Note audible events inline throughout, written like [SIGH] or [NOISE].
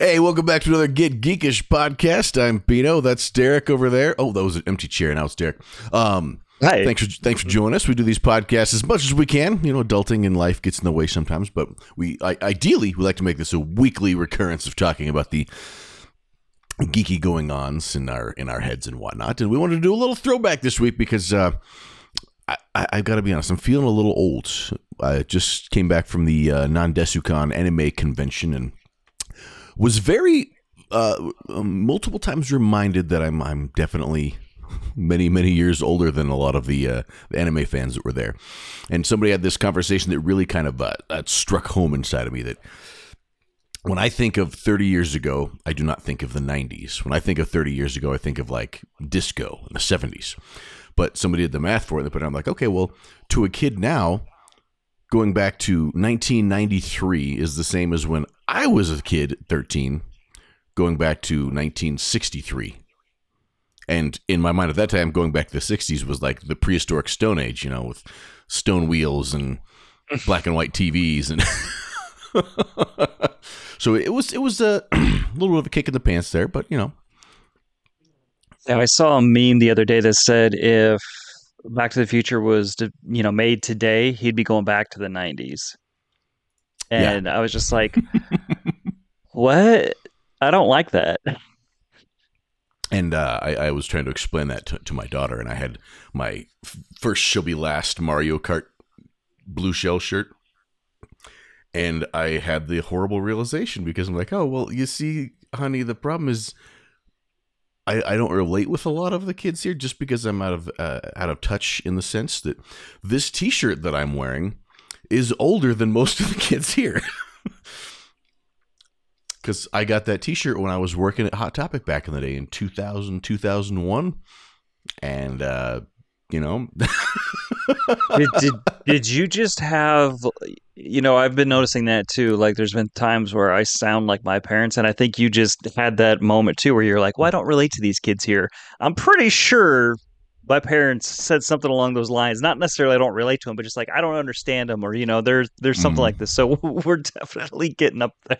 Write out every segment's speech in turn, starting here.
Hey, welcome back to another Get Geekish podcast. I'm Bino. That's Derek over there. Oh, that was an empty chair. Now it's Derek. Um, Hi. thanks for thanks for joining us. We do these podcasts as much as we can. You know, adulting and life gets in the way sometimes, but we I, ideally we like to make this a weekly recurrence of talking about the geeky going ons in our in our heads and whatnot. And we wanted to do a little throwback this week because uh, I, I I've got to be honest, I'm feeling a little old. I just came back from the uh, Nan Desu Kan anime convention and was very uh, multiple times reminded that I'm I'm definitely many many years older than a lot of the, uh, the anime fans that were there. And somebody had this conversation that really kind of uh, struck home inside of me that when I think of 30 years ago, I do not think of the 90s. When I think of 30 years ago, I think of like disco in the 70s. But somebody did the math for it. They put it. I'm like, okay, well, to a kid now, going back to 1993 is the same as when I was a kid, 13, going back to 1963. And in my mind at that time, going back to the 60s was like the prehistoric Stone Age, you know, with stone wheels and [LAUGHS] black and white TVs and [LAUGHS] so it was it was a [CLEARS THROAT] little bit of a kick in the pants there, but you know. Yeah, I saw a meme the other day that said if Back to the Future was to, you know made today, he'd be going back to the '90s. And yeah. I was just like, [LAUGHS] "What? I don't like that." And uh, I, I, was trying to explain that to, to, my daughter, and I had my first "She'll Be Last" Mario Kart blue shell shirt, and I had the horrible realization because I'm like, "Oh well, you see, honey, the problem is." I, I don't relate with a lot of the kids here just because I'm out of uh, out of touch in the sense that this T-shirt that I'm wearing is older than most of the kids here. [LAUGHS] Because I got that T-shirt when I was working at Hot Topic back in the day in 2000 2001, and uh, you know. [LAUGHS] did, did did you just have you know i've been noticing that too like there's been times where i sound like my parents and i think you just had that moment too where you're like well i don't relate to these kids here i'm pretty sure my parents said something along those lines not necessarily i don't relate to them but just like i don't understand them or you know there's there's something mm. like this so [LAUGHS] we're definitely getting up there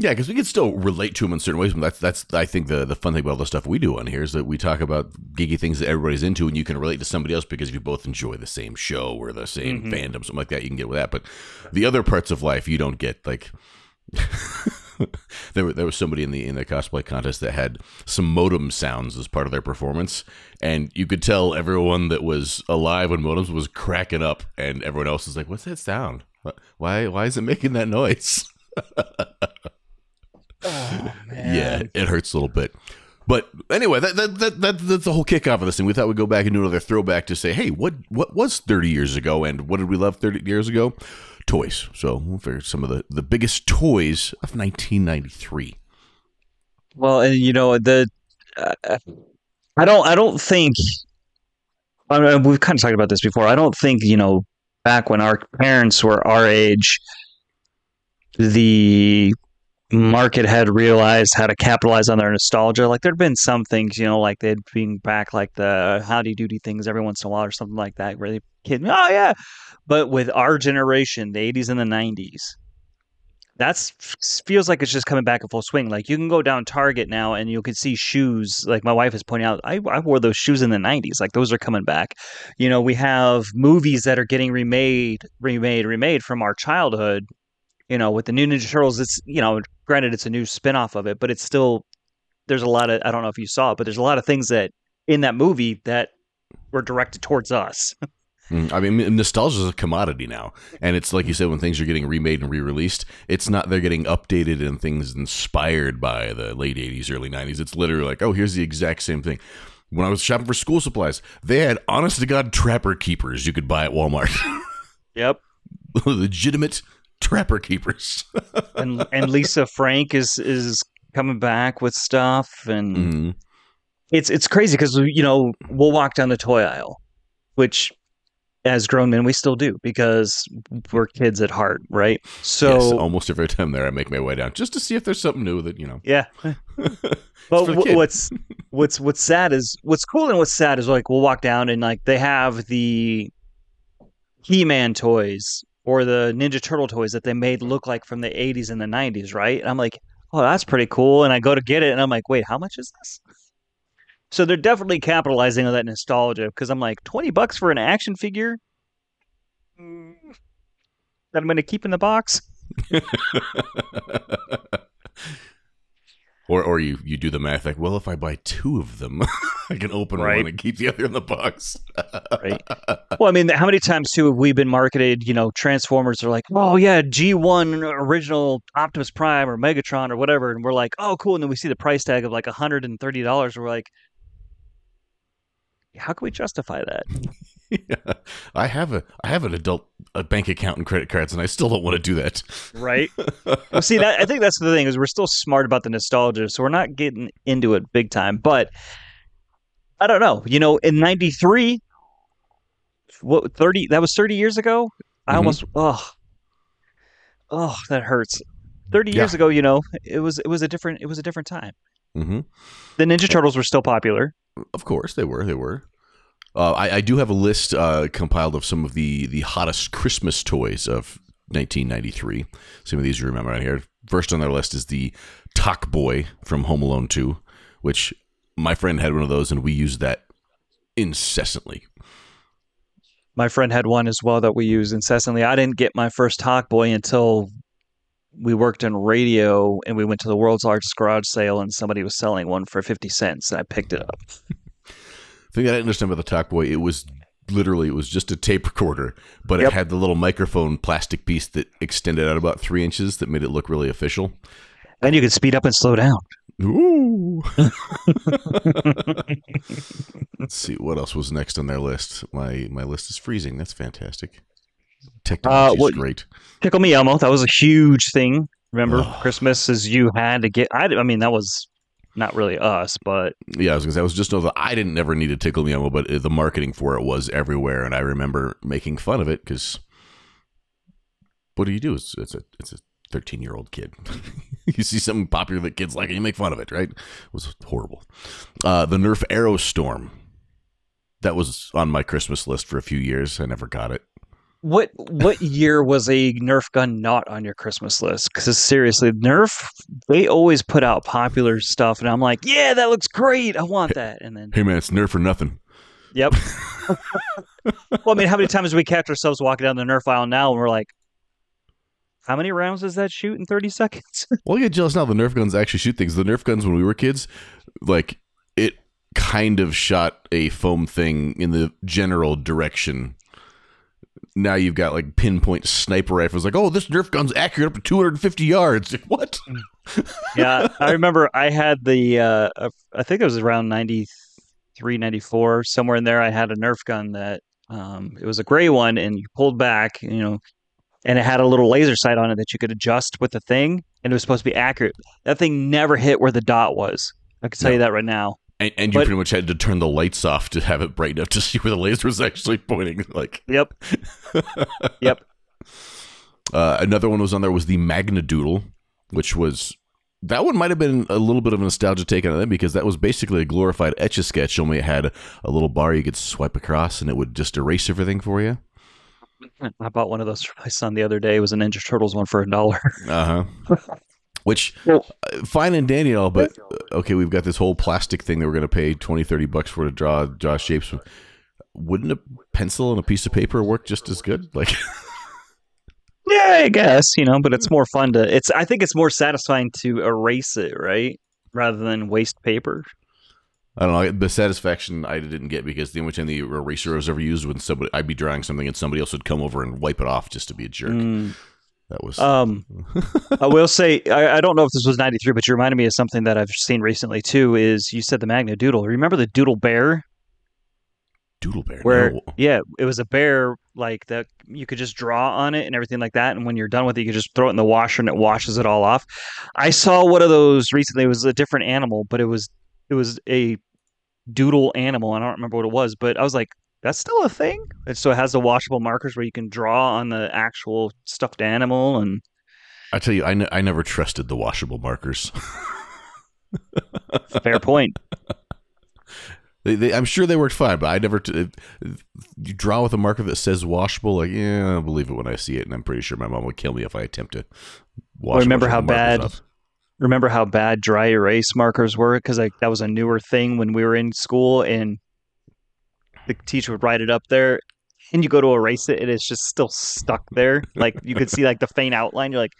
yeah, because we can still relate to them in certain ways. But that's that's I think the the fun thing about all the stuff we do on here is that we talk about geeky things that everybody's into, and you can relate to somebody else because if you both enjoy the same show or the same mm-hmm. fandom, something like that. You can get with that, but the other parts of life you don't get. Like [LAUGHS] [LAUGHS] there, there was somebody in the in the cosplay contest that had some modem sounds as part of their performance, and you could tell everyone that was alive when modems was cracking up, and everyone else was like, "What's that sound? Why why is it making that noise?" Oh, yeah, it hurts a little bit. But anyway, that, that, that, that, that's the whole kickoff of this thing. We thought we'd go back and do another throwback to say, hey, what what was 30 years ago and what did we love 30 years ago? Toys. So we'll figure some of the, the biggest toys of 1993. Well, and you know, the uh, I don't I don't think I mean, we've kind of talked about this before. I don't think, you know, back when our parents were our age, the market had realized how to capitalize on their nostalgia. Like there'd been some things, you know, like they'd bring back like the howdy doody things every once in a while or something like that, where they kid oh yeah. But with our generation, the eighties and the nineties, that's feels like it's just coming back in full swing. Like you can go down Target now and you can see shoes. Like my wife is pointing out, I, I wore those shoes in the '90s. Like those are coming back. You know, we have movies that are getting remade, remade, remade from our childhood you know, with the new Ninja Turtles, it's you know, granted it's a new spin-off of it, but it's still there's a lot of I don't know if you saw it, but there's a lot of things that in that movie that were directed towards us. [LAUGHS] Mm, I mean, nostalgia is a commodity now, and it's like you said, when things are getting remade and re-released, it's not they're getting updated and things inspired by the late '80s, early '90s. It's literally like, oh, here's the exact same thing. When I was shopping for school supplies, they had honest to god trapper keepers you could buy at Walmart. [LAUGHS] yep, legitimate Trapper Keepers. [LAUGHS] and and Lisa Frank is is coming back with stuff, and mm-hmm. it's it's crazy because you know we'll walk down the toy aisle, which as grown men we still do because we're kids at heart, right? So yes, almost every time there I make my way down just to see if there's something new that you know. Yeah. [LAUGHS] but w- what's what's what's sad is what's cool and what's sad is like we'll walk down and like they have the He-Man toys or the Ninja Turtle toys that they made look like from the 80s and the 90s, right? And I'm like, oh, that's pretty cool. And I go to get it and I'm like, wait, how much is this? So they're definitely capitalizing on that nostalgia because I'm like, 20 bucks for an action figure mm, that I'm going to keep in the box. [LAUGHS] [LAUGHS] or or you you do the math like, well, if I buy two of them, [LAUGHS] I can open Right. one and keep the other in the box. [LAUGHS] Right. Well, I mean, how many times too have we been marketed? You know, Transformers are like, oh yeah, G1 original Optimus Prime or Megatron or whatever, and we're like, oh cool, and then we see the price tag of like hundred and thirty dollars. We're like, how can we justify that? [LAUGHS] Yeah. I have a I have an adult a bank account and credit cards, and I still don't want to do that. Right. [LAUGHS] well, see, that I think that's the thing is we're still smart about the nostalgia, so we're not getting into it big time. But I don't know. You know, in '93, what thirty? That was thirty years ago. I Mhm. almost oh oh that hurts. Thirty years Yeah. ago, you know, it was it was a different it was a different time. hmm The Ninja Turtles were still popular. Of course, they were. They were. Uh, I, I do have a list uh, compiled of some of the the hottest Christmas toys of 1993. Some of these you remember right here. First on their list is the Talkboy from Home Alone 2, which my friend had one of those, and we used that incessantly. My friend had one as well that we used incessantly. I didn't get my first Talkboy until we worked in radio and we went to the world's largest garage sale and somebody was selling one for 50 cents and I picked it up. [LAUGHS] Thing I didn't understand about the Talkboy, it was literally it was just a tape recorder, but Yep. it had the little microphone plastic piece that extended out about three inches that made it look really official. And you could speed up and slow down. Ooh. [LAUGHS] Let's see what else was next on their list. My my list is freezing. That's fantastic. Technology uh, is what- great. Tickle Me Elmo, that was a huge thing. Remember. Christmas is you had to get. I, I mean, that was not really us, but Yeah, I was gonna say I was just know that I didn't never need to tickle me elmo, but uh, the marketing for it was everywhere, and I remember making fun of it because what do you do? It's it's a it's a thirteen year old kid. [LAUGHS] you see something popular that kids like, and you make fun of it, right? It was horrible. Uh, the Nerf Arrow Storm. That was on my Christmas list for a few years. I never got it. What what year was a Nerf gun not on your Christmas list? Because seriously, Nerf they always put out popular stuff, and I'm like, yeah, that looks great. I want that. And then Hey man, it's Nerf or nothing. Yep. [LAUGHS] well, I mean, how many times do we catch ourselves walking down the Nerf aisle now and we're like, how many rounds does that shoot in 30 seconds? [LAUGHS] Well, I get jealous now. The Nerf guns actually shoot things. The Nerf guns when we were kids, like it kind of shot a foam thing in the general direction. Now you've got like pinpoint sniper rifles. Like, oh, this Nerf gun's accurate up to 250 yards. [LAUGHS] What? yeah, I remember I had the, uh, uh, I think it was around 93, 94, somewhere in there. I had a Nerf gun that um, it was a gray one and you pulled back, you know, and it had a little laser sight on it that you could adjust with the thing and it was supposed to be accurate. That thing never hit where the dot was. I can tell you that right now. And, and you But- pretty much had to turn the lights off to have it bright enough to [LAUGHS] see where the laser was actually pointing. Like, Yep. [LAUGHS] Yep. Uh, another one was on there was the Magna Doodle, which was that one might have been a little bit of a nostalgia take on it because that was basically a glorified etch a sketch. Only it had a little bar you could swipe across and it would just erase everything for you. [LAUGHS] I bought one of those for my son the other day. It was a Ninja Turtles one for a dollar. Uh huh. Which Well- uh, fine and dandy and all, but uh, okay, we've got this whole plastic thing that we're going to pay 20, 30 bucks for to draw draw shapes. Wouldn't a pencil and a piece of paper work just as good? Like, [LAUGHS] Yeah, I guess you know, but it's more fun to. It's. I think it's more satisfying to erase it, right, rather than waste paper. I don't know. The satisfaction I didn't get because the only time the eraser was ever used when somebody I'd be drawing something and somebody else would come over and wipe it off just to be a jerk. Mm, That was um, [LAUGHS] I will say I, I don't know if this was '93, but you reminded me of something that I've seen recently too. Is you said the Magna Doodle? Remember the Doodle Bear? Doodle Bear. Where no. yeah, it was a bear like that. You could just draw on it and everything like that. And when you're done with it, you could just throw it in the washer and it washes it all off. I saw one of those recently. It was a different animal, but it was it was a doodle animal. I don't remember what it was, but I was like, that's still a thing. And so it has the washable markers where you can draw on the actual stuffed animal. And I tell you, I, I never trusted the washable markers. fair point. [LAUGHS] they, they, I'm sure they worked fine, but I never. T- you draw with a marker that says washable, like yeah, I'll believe it when I see it, and I'm pretty sure my mom would kill me if I attempt to. Wash a remember how bad- off. remember how bad dry erase markers were because like that was a newer thing when we were in school and the teacher would write it up there and you go to erase it and it's just still stuck there like you could see like the faint outline you're like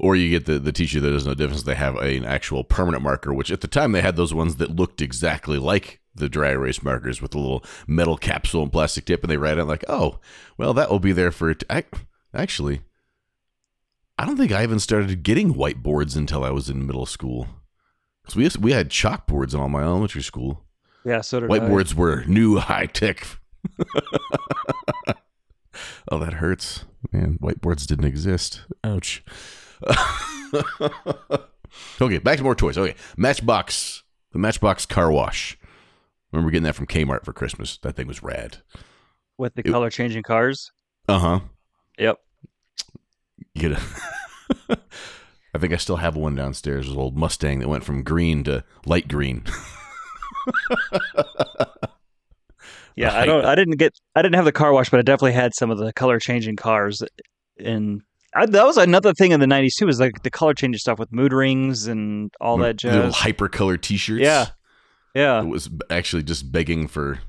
Or you get the, the teacher that doesn't know difference. They have a, an actual permanent marker, which at the time they had those ones that looked exactly like the dry erase markers with a little metal capsule and plastic tip, and they write it like, oh, well, that will be there for it. I, actually, I don't think I even started getting whiteboards until I was in middle school. Because we, we had chalkboards in all my elementary school. Yeah so did I. Whiteboards were new high tech. oh, that hurts. Man, whiteboards didn't exist. Ouch. [LAUGHS] okay, back to more toys. Okay, Matchbox. The Matchbox car wash. Remember getting that from Kmart for Christmas. That thing was rad. with the It- color changing cars Uh huh. yep You get a. [LAUGHS] I think I still have one downstairs. An old Mustang that went from green to light green. [LAUGHS] yeah i don't i didn't get i didn't have the car wash but i definitely had some of the color changing cars and I, that was another thing in the 90s too was like the color changing stuff with mood rings and all that The little jazz hypercolor T-shirts. Yeah. yeah It was actually just begging for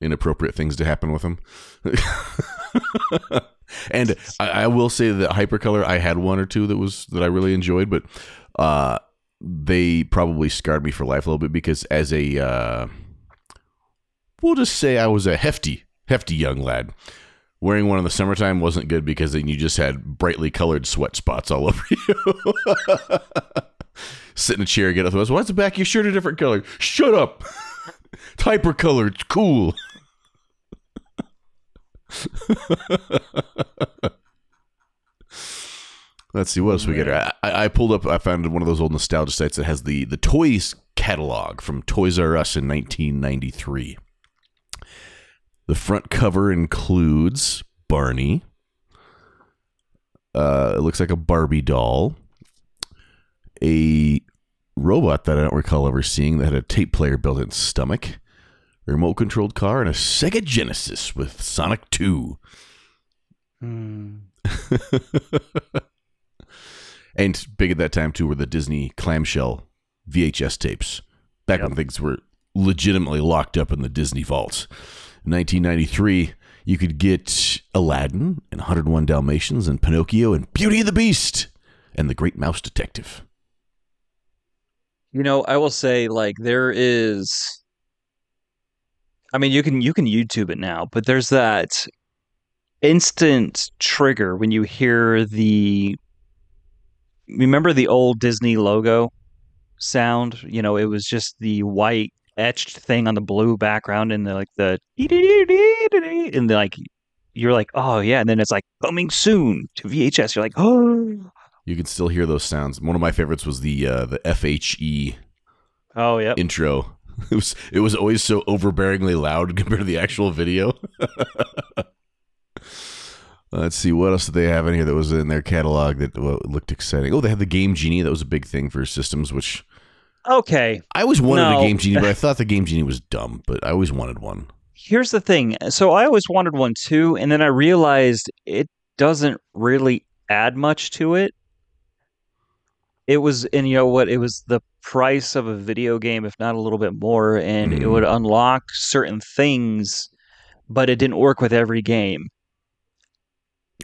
inappropriate things to happen with them. [LAUGHS] and I, I will say that hypercolor, I had one or two that was that I really enjoyed, but uh, they probably scarred me for life a little bit because as a uh, we'll just say I was a hefty, hefty young lad. Wearing one in the summertime wasn't good because then you just had brightly colored sweat spots all [LAUGHS] over you. Sit in a chair, get up Why's the back of your shirt a different color? Shut up. It's [LAUGHS] hypercolor. It's cool. [LAUGHS] Let's see what else we get. I, I pulled up. I found one of those old nostalgia sites that has the the toys catalog from Toys R Us in 1993. The front cover includes Barney. Uh, it looks like a Barbie doll, a robot that I don't recall ever seeing that had a tape player built in its stomach, a remote controlled car, and a Sega Genesis with Sonic 2. Hmm. [LAUGHS] and big at that time, too, were the Disney clamshell VHS tapes. Back when things were legitimately locked up in the Disney vaults. In 1993, you could get Aladdin and 101 Dalmatians and Pinocchio and Beauty and the Beast and the Great Mouse Detective. You know, I will say like there is I mean you can you can YouTube it now, but there's that instant trigger when you hear the remember the old Disney logo sound? You know, it was just the white etched thing on the blue background and the like the and the like you're like, oh yeah, and then it's like coming soon to VHS. You're like, oh, You can still hear those sounds. One of my favorites was the uh, the THX oh yeah, intro. [LAUGHS] It was it was always so overbearingly loud compared to the actual video. [LAUGHS] Let's see what else did they have in here that was in their catalog that well, looked exciting. Oh, they had the Game Genie. That was a big thing for systems. Which okay. I always wanted No. a Game Genie, but I [LAUGHS] thought the Game Genie was dumb. But I always wanted one. Here's the thing. So I always wanted one too, and then I realized it doesn't really add much to it. It was, and you know what? It was the price of a video game, if not a little bit more, and it Mhm. would unlock certain things, but it didn't work with every game.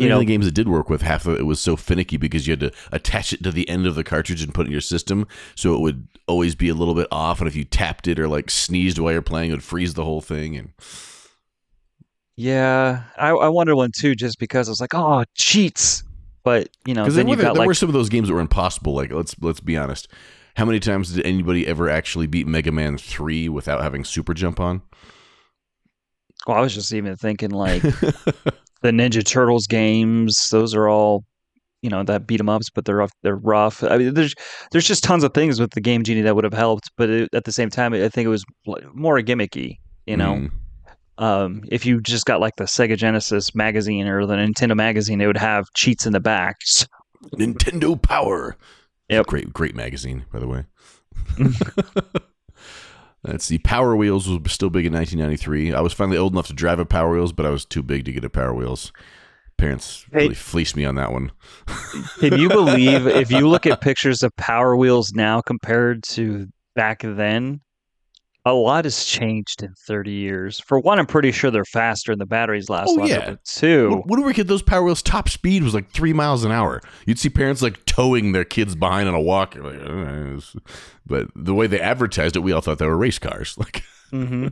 You know, the games it did work with, half of it was so finicky because you had to attach it to the end of the cartridge and put it in your system, so it would always be a little bit off. And if you tapped it or like sneezed while you're playing, it would freeze the whole thing. And Yeah, I, I wanted one too, just because I was like, oh, cheats. But you know, because then there, you were, got there like were some of those games that were impossible. Like let's let's be honest, how many times did anybody ever actually beat Mega Man three without having Super Jump on? Well, I was just even thinking like [LAUGHS] the Ninja Turtles games; those are all, you know, that beat 'em ups, but they're rough. They're rough. I mean, there's there's just tons of things with the Game Genie that would have helped, but it, at the same time, I think it was more gimmicky. You know, Mm. um, if you just got like the Sega Genesis magazine or the Nintendo magazine, it would have cheats in the back. [LAUGHS] Nintendo Power. Yep. Great, great magazine, by the way. [LAUGHS] [LAUGHS] Let's see. Power Wheels was still big in 1993. I was finally old enough to drive a Power Wheels, but I was too big to get a Power Wheels. parents Hey. really fleeced me on that one. [LAUGHS] Can you believe if you look at pictures of Power Wheels now compared to back then? A lot has changed in 30 years. For one, I'm pretty sure they're faster and the batteries last Oh, longer. yeah. But two, When, we were kids, those Power Wheels top speed was like three miles an hour. You'd see parents like towing their kids behind on a walk. You're like, "Uh, it's-" but the way they advertised it, we all thought they were race cars. [LAUGHS] Like, hmm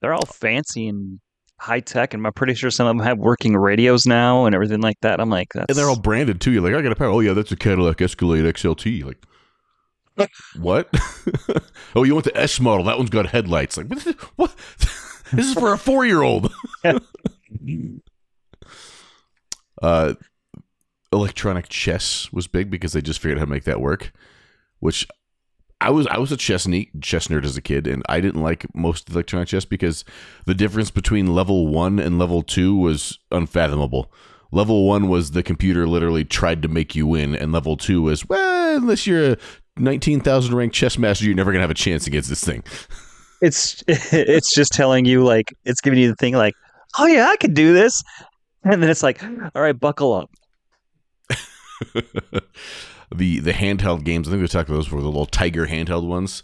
they're all fancy and high tech, and I'm pretty sure some of them have working radios now and everything like that. I'm like, that's and they're all branded too. You're like, I got a Power. Oh yeah, that's a Cadillac Escalade XLT. Like, what? [LAUGHS] oh, you want the S model? That one's got headlights. Like, what? [LAUGHS] this is for a four year old. [LAUGHS] Uh, electronic chess was big because they just figured out how to make that work. Which I was I was a chess neat chess nerd as a kid, and I didn't like most electronic chess because the difference between level one and level two was unfathomable. Level one was the computer literally tried to make you win, and level two was well, unless you're a nineteen thousand ranked chess master, you're never gonna have a chance against this thing. it's [LAUGHS] it's just telling you like it's giving you the thing like, oh yeah, I can do this, and then it's like, all right, buckle up. [LAUGHS] the the handheld games. I think we talked about those were the little Tiger handheld ones.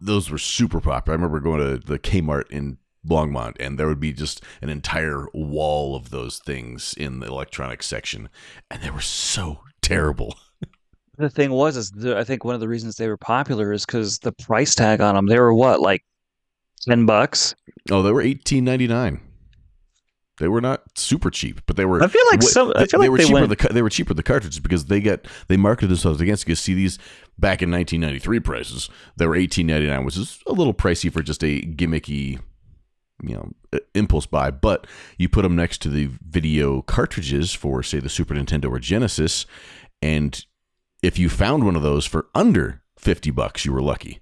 Those were super popular. I remember going to the Kmart in Longmont, and there would be just an entire wall of those things in the electronics section, and they were so terrible. [LAUGHS] The thing was, is the, I think one of the reasons they were popular is because the price tag on them. They were what, like ten bucks? Oh, they were eighteen ninety nine. They were not super cheap, but they were. I feel like some. I they, feel they like were they cheaper. went. The they were cheaper the cartridges because they got they marketed themselves against. Because see these back in 1993 prices, they were 18.99, which is a little pricey for just a gimmicky, you know, impulse buy. But you put them next to the video cartridges for say the Super Nintendo or Genesis, and if you found one of those for under 50 bucks, you were lucky.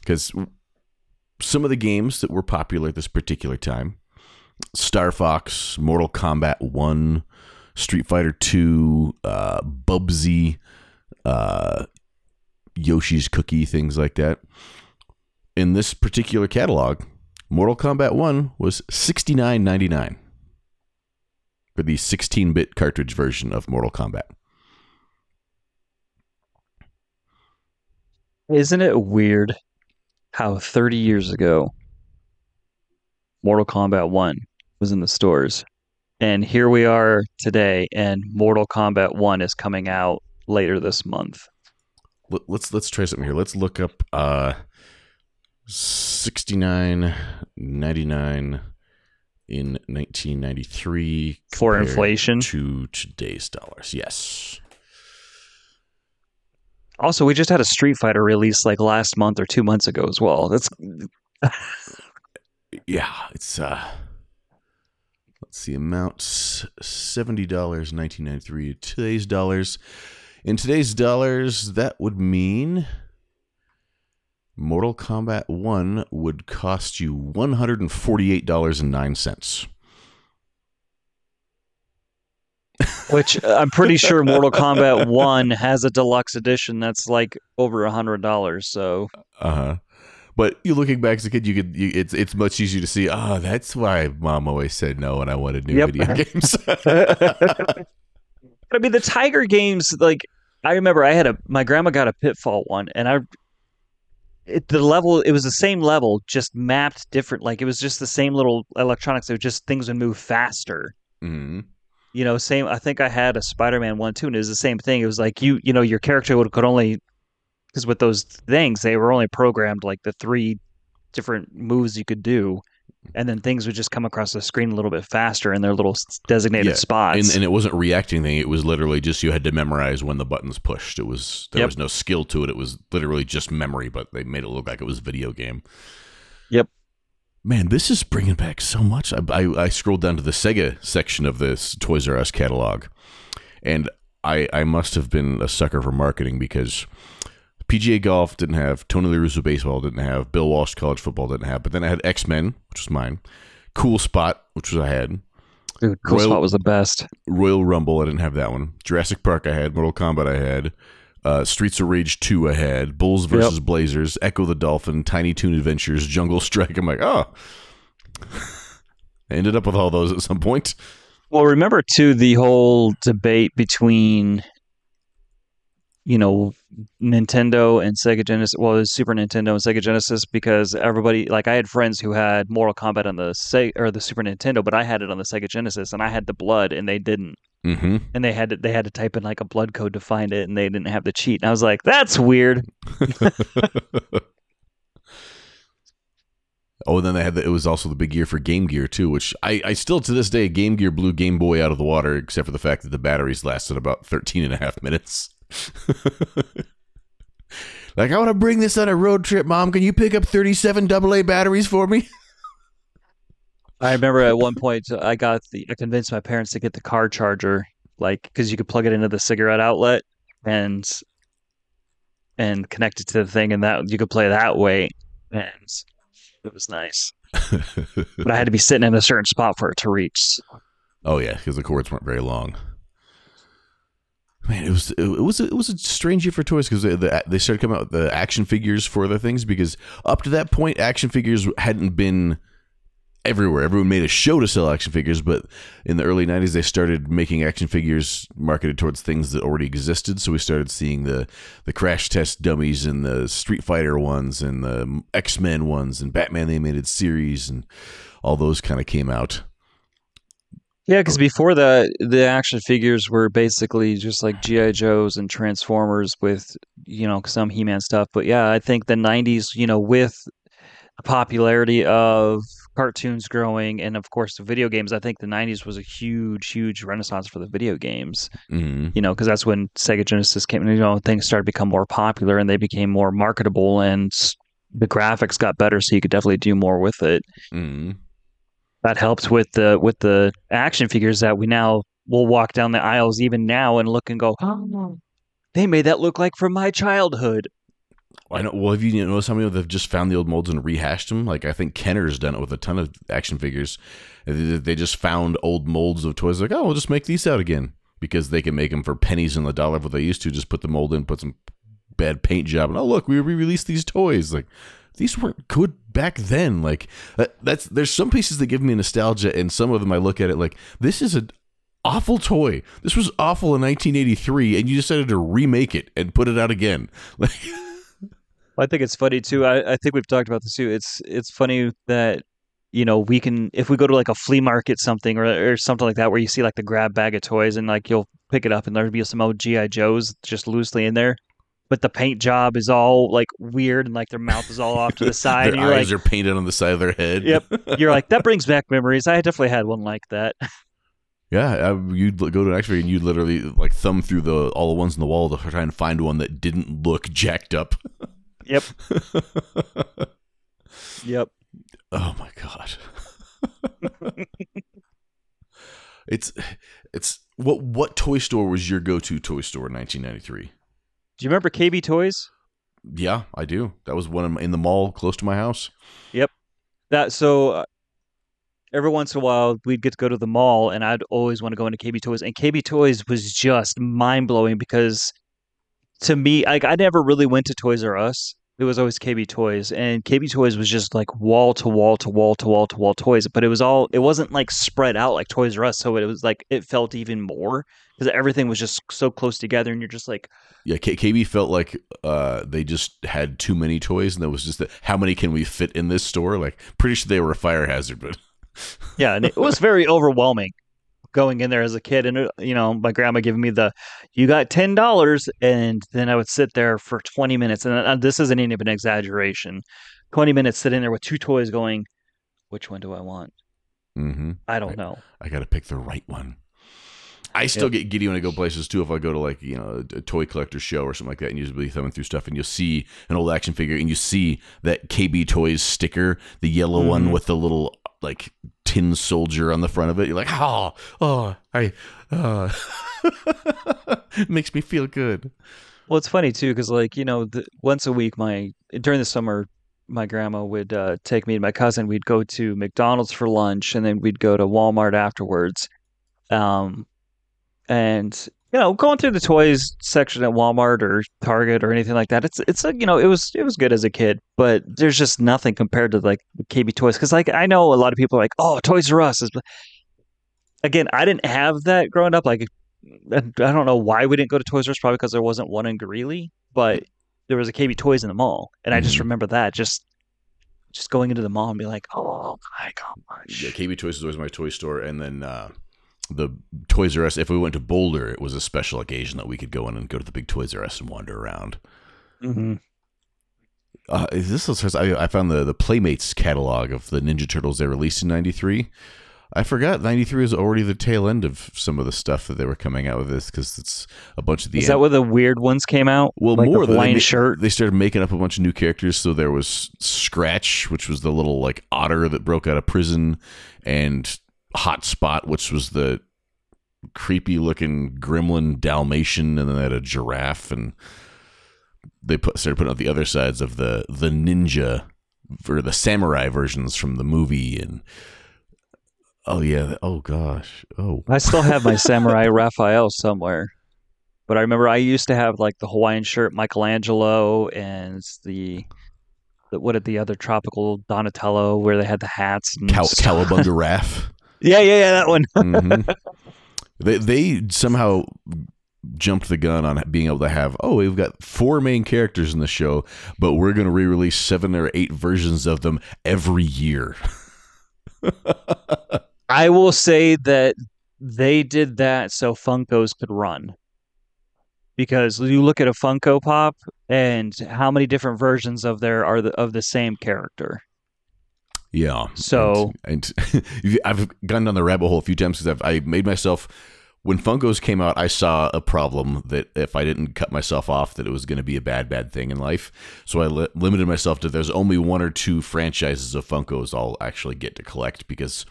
Because some of the games that were popular at this particular time Star Fox, Mortal Kombat 1, Street Fighter 2, uh, Bubsy, uh, Yoshi's Cookie, things like that. In this particular catalog, Mortal Kombat 1 was $69.99 for the 16 bit cartridge version of Mortal Kombat. Isn't it weird how 30 years ago Mortal Kombat 1 was in the stores and here we are today and Mortal Kombat 1 is coming out later this month. Let- Let's let's try something here. Let's look up uh 69.99 in 1993 For inflation. to today's dollars. Yes. Also, we just had a Street Fighter release like last month or 2 months ago as well. That's [LAUGHS] Yeah, it's uh let's see amounts $70 1993 today's dollars. In today's dollars that would mean Mortal Kombat 1 would cost you $148.09. which uh, I'm pretty sure Mortal Kombat 1 has a deluxe edition that's like over a $100, so Uh huh. But you looking back as a kid, you could. You, it's it's much easier to see. Ah, that's why mom always said no when I wanted new Yep. video games. [LAUGHS] I mean, the Tiger games, like I remember, I had a my grandma got a Pitfall one, and I it, the level it was the same level, just mapped different. Like it was just the same little electronics. It was just things would move faster. hmm You know, same. I think I had a Spider-Man one too, and it was the same thing. It was like you, you know, your character would could only because with those things they were only programmed like the three different moves you could do. And then things would just come across the screen a little bit faster in their little designated Yeah, spots. And, and it wasn't reacting thing. It was literally just you had to memorize when the buttons pushed. It was there Yep. was no skill to it. It was literally just memory, but they made it look like it was a video game. Man, this is bringing back so much. I, I, I scrolled down to the Sega section of this Toys R Us catalog, and I I must have been a sucker for marketing because PGA Golf didn't have Tony La Russa baseball didn't have Bill Walsh college football didn't have, but then I had X Men, which was mine. Cool Spot, which was I had. Dude, Cool Royal- Spot was the best. Royal Rumble, I didn't have that one. Jurassic Park, I had. Mortal Kombat, I had. Uh, Streets of Rage 2, ahead. Bulls versus Blazers, Ecco the Dolphin, Tiny Toon Adventures, Jungle Strike. I'm like, oh. I ended up with all those at some point. Well, remember too the whole debate between you know Nintendo and Sega Genesis. Well, it was Super Nintendo and Sega Genesis because everybody like I had friends who had Mortal Kombat on the Sega or the Super Nintendo, but I had it on the Sega Genesis, and I had the blood, and they didn't. Mm-hmm. And they had to they had to type in like a blood code to find it, and they didn't have the cheat. And I was like, that's weird. [LAUGHS] oh, and then they had the, it was also the big year for Game Gear too, which I, I still to this day Game Gear blew Game Boy out of the water, except for the fact that the batteries lasted about 13 and a half minutes. [LAUGHS] like I want to bring this on a road trip, Mom. Can you pick up 37 AA batteries for me? [LAUGHS] I remember at one point I got the I convinced my parents to get the car charger, like because you could plug it into the cigarette outlet and and connect it to the thing, and that you could play that way, and it was nice. [LAUGHS] but I had to be sitting in a certain spot for it to reach. Oh yeah, because the cords weren't very long. Man, it was it was it was a strange year for toys because they, the, they started coming out with the action figures for other things because up to that point action figures hadn't been everywhere. Everyone made a show to sell action figures, but in the early 90s they started making action figures marketed towards things that already existed. So we started seeing the the Crash Test dummies and the Street Fighter ones and the X-Men ones and Batman the animated series and all those kind of came out. Yeah, because before that, the action figures were basically just like GI Joes and Transformers with you know some He Man stuff. But yeah, I think the '90s, you know, with the popularity of cartoons growing and of course the video games i think the 90s was a huge huge renaissance for the video games mm-hmm. you know because that's when sega genesis came and you know things started to become more popular and they became more marketable and the graphics got better so you could definitely do more with it mm-hmm. that helped with the with the action figures that we now will walk down the aisles even now and look and go oh, they made that look like from my childhood I know. Well, have you noticed how many of them have just found the old molds and rehashed them? Like I think Kenner's done it with a ton of action figures. They just found old molds of toys. Like, oh, we'll just make these out again because they can make them for pennies on the dollar. What they used to just put the mold in, put some bad paint job, and oh look, we re-released these toys. Like these weren't good back then. Like that, that's there's some pieces that give me nostalgia, and some of them I look at it like this is an awful toy. This was awful in 1983, and you decided to remake it and put it out again. [LAUGHS] Like. I think it's funny too. I, I think we've talked about this too. It's it's funny that you know we can if we go to like a flea market something or or something like that where you see like the grab bag of toys and like you'll pick it up and there'll be some old GI Joes just loosely in there. But the paint job is all like weird and like their mouth is all off to the [LAUGHS] side. their and you're eyes like, are painted on the side of their head. Yep. [LAUGHS] You're like that brings back memories. I definitely had one like that. [LAUGHS] Yeah, you'd go to an X-ray and you'd literally like thumb through the all the ones in the wall to try and find one that didn't look jacked up. Yep. [LAUGHS] yep. Oh my god. [LAUGHS] it's it's what what toy store was your go-to toy store in 1993? Do you remember KB Toys? Yeah, I do. That was one of in the mall close to my house. Yep. That so uh, every once in a while we'd get to go to the mall and I'd always want to go into KB Toys and KB Toys was just mind-blowing because to me, like I never really went to Toys R Us. It was always KB Toys, and KB Toys was just like wall to wall to wall to wall to wall toys. But it was all it wasn't like spread out like Toys R Us, so it was like it felt even more because everything was just so close together, and you're just like, yeah, K- KB felt like uh, they just had too many toys, and there was just that how many can we fit in this store? Like, pretty sure they were a fire hazard, but yeah, and it was very overwhelming going in there as a kid and uh, you know my grandma giving me the you got ten dollars and then i would sit there for 20 minutes and uh, this isn't even an exaggeration 20 minutes sitting there with two toys going which one do i want mm-hmm. i don't know i gotta pick the right one I still get giddy when I go places too. If I go to like you know a toy collector show or something like that, and you'll be thumbing through stuff, and you'll see an old action figure, and you see that KB Toys sticker, the yellow mm-hmm. one with the little like tin soldier on the front of it. You're like, oh, oh, I, uh, [LAUGHS] makes me feel good. Well, it's funny too because like you know, the, once a week, my during the summer, my grandma would uh, take me and my cousin. We'd go to McDonald's for lunch, and then we'd go to Walmart afterwards. Um, and you know, going through the toys section at Walmart or Target or anything like that, it's it's a you know, it was it was good as a kid, but there's just nothing compared to like KB Toys because like I know a lot of people are like, oh, Toys R Us is. Again, I didn't have that growing up. Like, I don't know why we didn't go to Toys R Us. Probably because there wasn't one in Greeley, but there was a KB Toys in the mall, and I just Mhm. remember that just just going into the mall and be like, oh my gosh, Yeah, KB Toys is always my toy store, and then uh, the Toys R Us. If we went to Boulder, it was a special occasion that we could go in and go to the big Toys R Us and wander around. hmm Uh, is this was- I, I found the the Playmates catalog of the Ninja Turtles they released in '93. I forgot '93 was already the tail end of some of the stuff that they were coming out with this because it's a bunch of the Is that where the weird ones came out? well like more the Hawaiian they, shirt. They started making up a bunch of new characters. So there was Scratch, which was the little like otter that broke out of prison, and Hotspot, which was the creepy looking gremlin Dalmatian, and then they had a giraffe, and they put started putting out the other sides of the the ninja or the samurai versions from the movie, and oh yeah, oh gosh, oh I still have my Samurai [LAUGHS] Raphael somewhere. But I remember I used to have like the Hawaiian shirt Michelangelo and the, the what did the other tropical Donatello where they had the hats and Cow-. Cowabunga [LAUGHS] Raph. Yeah, yeah, yeah, that one. [LAUGHS] Mhm. They they somehow jumped the gun on being able to have oh we've got four main characters in the show, but we're going to re-release seven or eight versions of them every year. [LAUGHS] I will say that they did that so Funkos could run. Because you look at a Funko Pop and how many different versions of there are the, of the same character. Yeah. So- and, [LAUGHS] and I've gone down the rabbit hole a few times because I've I made myself when Funkos came out. I saw a problem that if I didn't cut myself off, that it was going to be a bad bad thing in life. So I li- limited myself to there's only one or two franchises of Funkos I'll actually get to collect because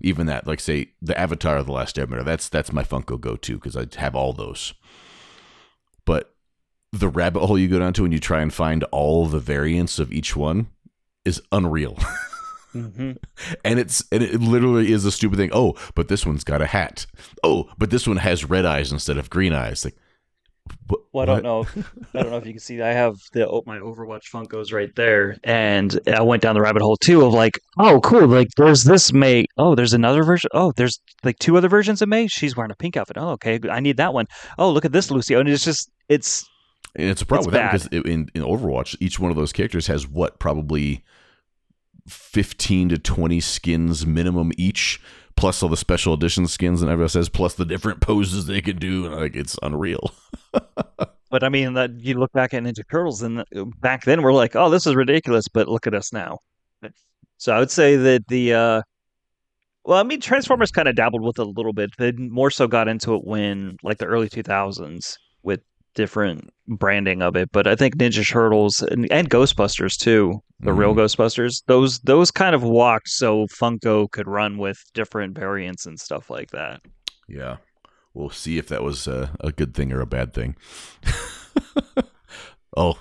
even that, like say the Avatar of the Last Airbender, that's that's my Funko go to because I have all those. But the rabbit hole you go down to when you try and find all the variants of each one is unreal. [LAUGHS] Mm-hmm. and it's and it literally is a stupid thing. Oh, but this one's got a hat. Oh, but this one has red eyes instead of green eyes. Like, Well, I don't know. I don't know if you can see. I have the oh, my Overwatch Funkos right there, and I went down the rabbit hole too of like, oh, cool. Like, there's this Mei. Oh, there's another version. Oh, there's like two other versions of Mei. She's wearing a pink outfit. Oh, okay. I need that one. Oh, look at this Lucio, and it's just it's And it's a problem It's with that because in in Overwatch, each one of those characters has what probably fifteen to twenty skins minimum each, plus all the special edition skins and everyone says, plus the different poses they can do, and like it's unreal. [LAUGHS] But I mean, that you look back at Ninja Turtles, and uh, back then we're like, "Oh, this is ridiculous," but look at us now. So I would say that the, uh, well, I mean, Transformers kind of dabbled with it a little bit. They more so got into it when, like, the early two thousands with different branding of it. But I think Ninja Turtles and, and Ghostbusters too, the real Mhm. Ghostbusters, those those kind of walked so Funko could run with different variants and stuff like that. Yeah. We'll see if that was a, a good thing or a bad thing. [LAUGHS] oh,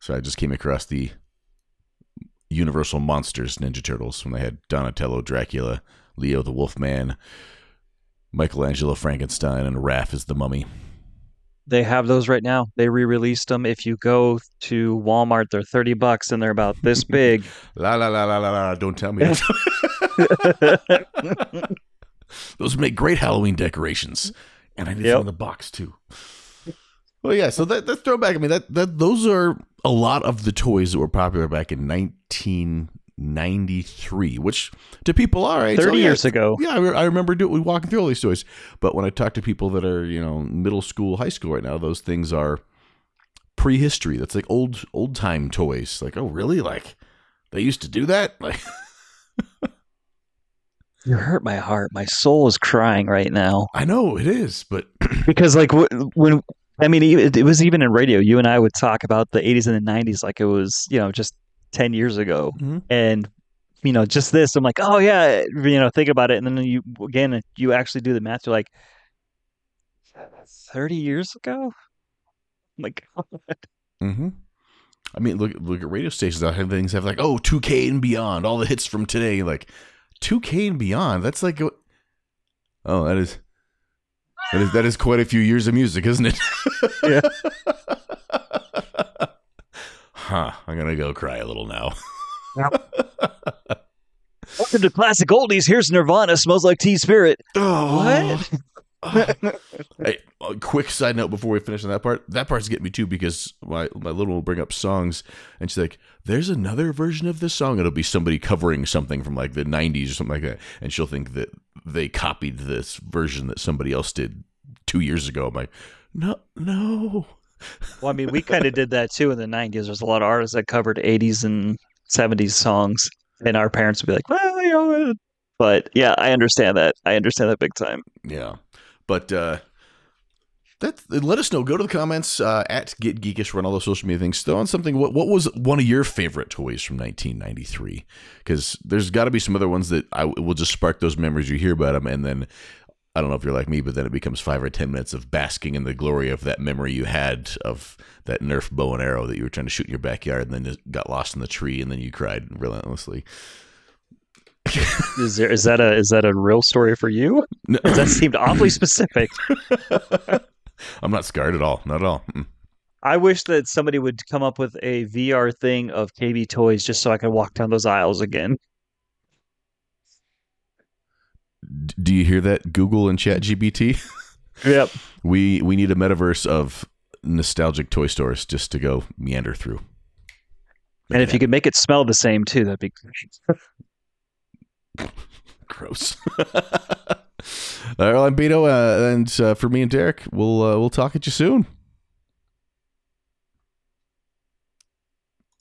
so I just came across the Universal Monsters Ninja Turtles when they had Donatello, Dracula, Leo the Wolfman, Michelangelo Frankenstein, and Raph is the mummy. They have those right now. They re-released them. If you go to Walmart, they're thirty bucks, and they're about this big. [LAUGHS] La la la la la la. Don't tell me. [LAUGHS] [LAUGHS] Those make great Halloween decorations, and I need Yep. some in the box too. Well, yeah. So that that throwback. I mean, that that those are a lot of the toys that were popular back in 1993, which to people, all right, Thirty so, yeah, years ago. Yeah, I, re- I remember doing we walking through all these toys. But when I talk to people that are you know middle school, high school right now, those things are prehistory. That's like old old time toys. Like, oh, really? Like they used to do that? [LAUGHS] Like. You hurt my heart. My soul is crying right now I know it is, but [CLEARS THROAT] because, like, wh- when I mean, it, it was even in radio. You and I would talk about the '80s and the '90s like it was, you know, just ten years ago. Mhm. And you know, just this, I'm like, oh yeah, you know, think about it, and then you again, you actually do the math. You're like, thirty years ago. Like, [LAUGHS] Mm-hmm. I mean, look look at radio stations that have things have like oh 2K and beyond, all the hits from today. Like 2K and beyond, that's like a- oh that is That is, that is quite a few years of music, isn't it? Yeah. [LAUGHS] huh. I'm going to go cry a little now. [LAUGHS] Welcome to classic oldies. Here's Nirvana. Smells like Teen Spirit. Oh. What? [LAUGHS] hey, a quick side note before we finish on that part. That part's getting me too because my my little will bring up songs and she's like, "There's another version of this song." It'll be somebody covering something from like the '90s or something like that, and she'll think that they copied this version that somebody else did two years ago. I'm like, no, no. Well, I mean, we kind of did that too in the 90s. There's a lot of artists that covered 80s and 70s songs, and our parents would be like, well, you know. But yeah, I understand that. I understand that big time. Yeah, but uh, that let us know. Go to the comments uh, at Get Geekish. Run all those social media things. Throw on something. What what was one of your favorite toys from 1993? Because there's got to be some other ones that I will just spark those memories. You hear about them, and then I don't know if you're like me, but then it becomes five or ten minutes of basking in the glory of that memory you had of that Nerf bow and arrow that you were trying to shoot in your backyard, and then it got lost in the tree, and then you cried relentlessly. Is there is that a is that a real story for you? No. that seemed awfully specific. [LAUGHS] I'm not scarred at all. Not at all. Mm. I wish that somebody would come up with a VR thing of KB toys just so I could walk down those aisles again. Do you hear that? Google and chat ChatGPT. [LAUGHS] Yep. We we need a metaverse of nostalgic toy stores just to go meander through. And if you could make it smell the same too, that'd be [LAUGHS] gross. [LAUGHS] All right, well, I'm Beto, uh, and uh, for me and Derek, we'll uh, we'll talk at you soon.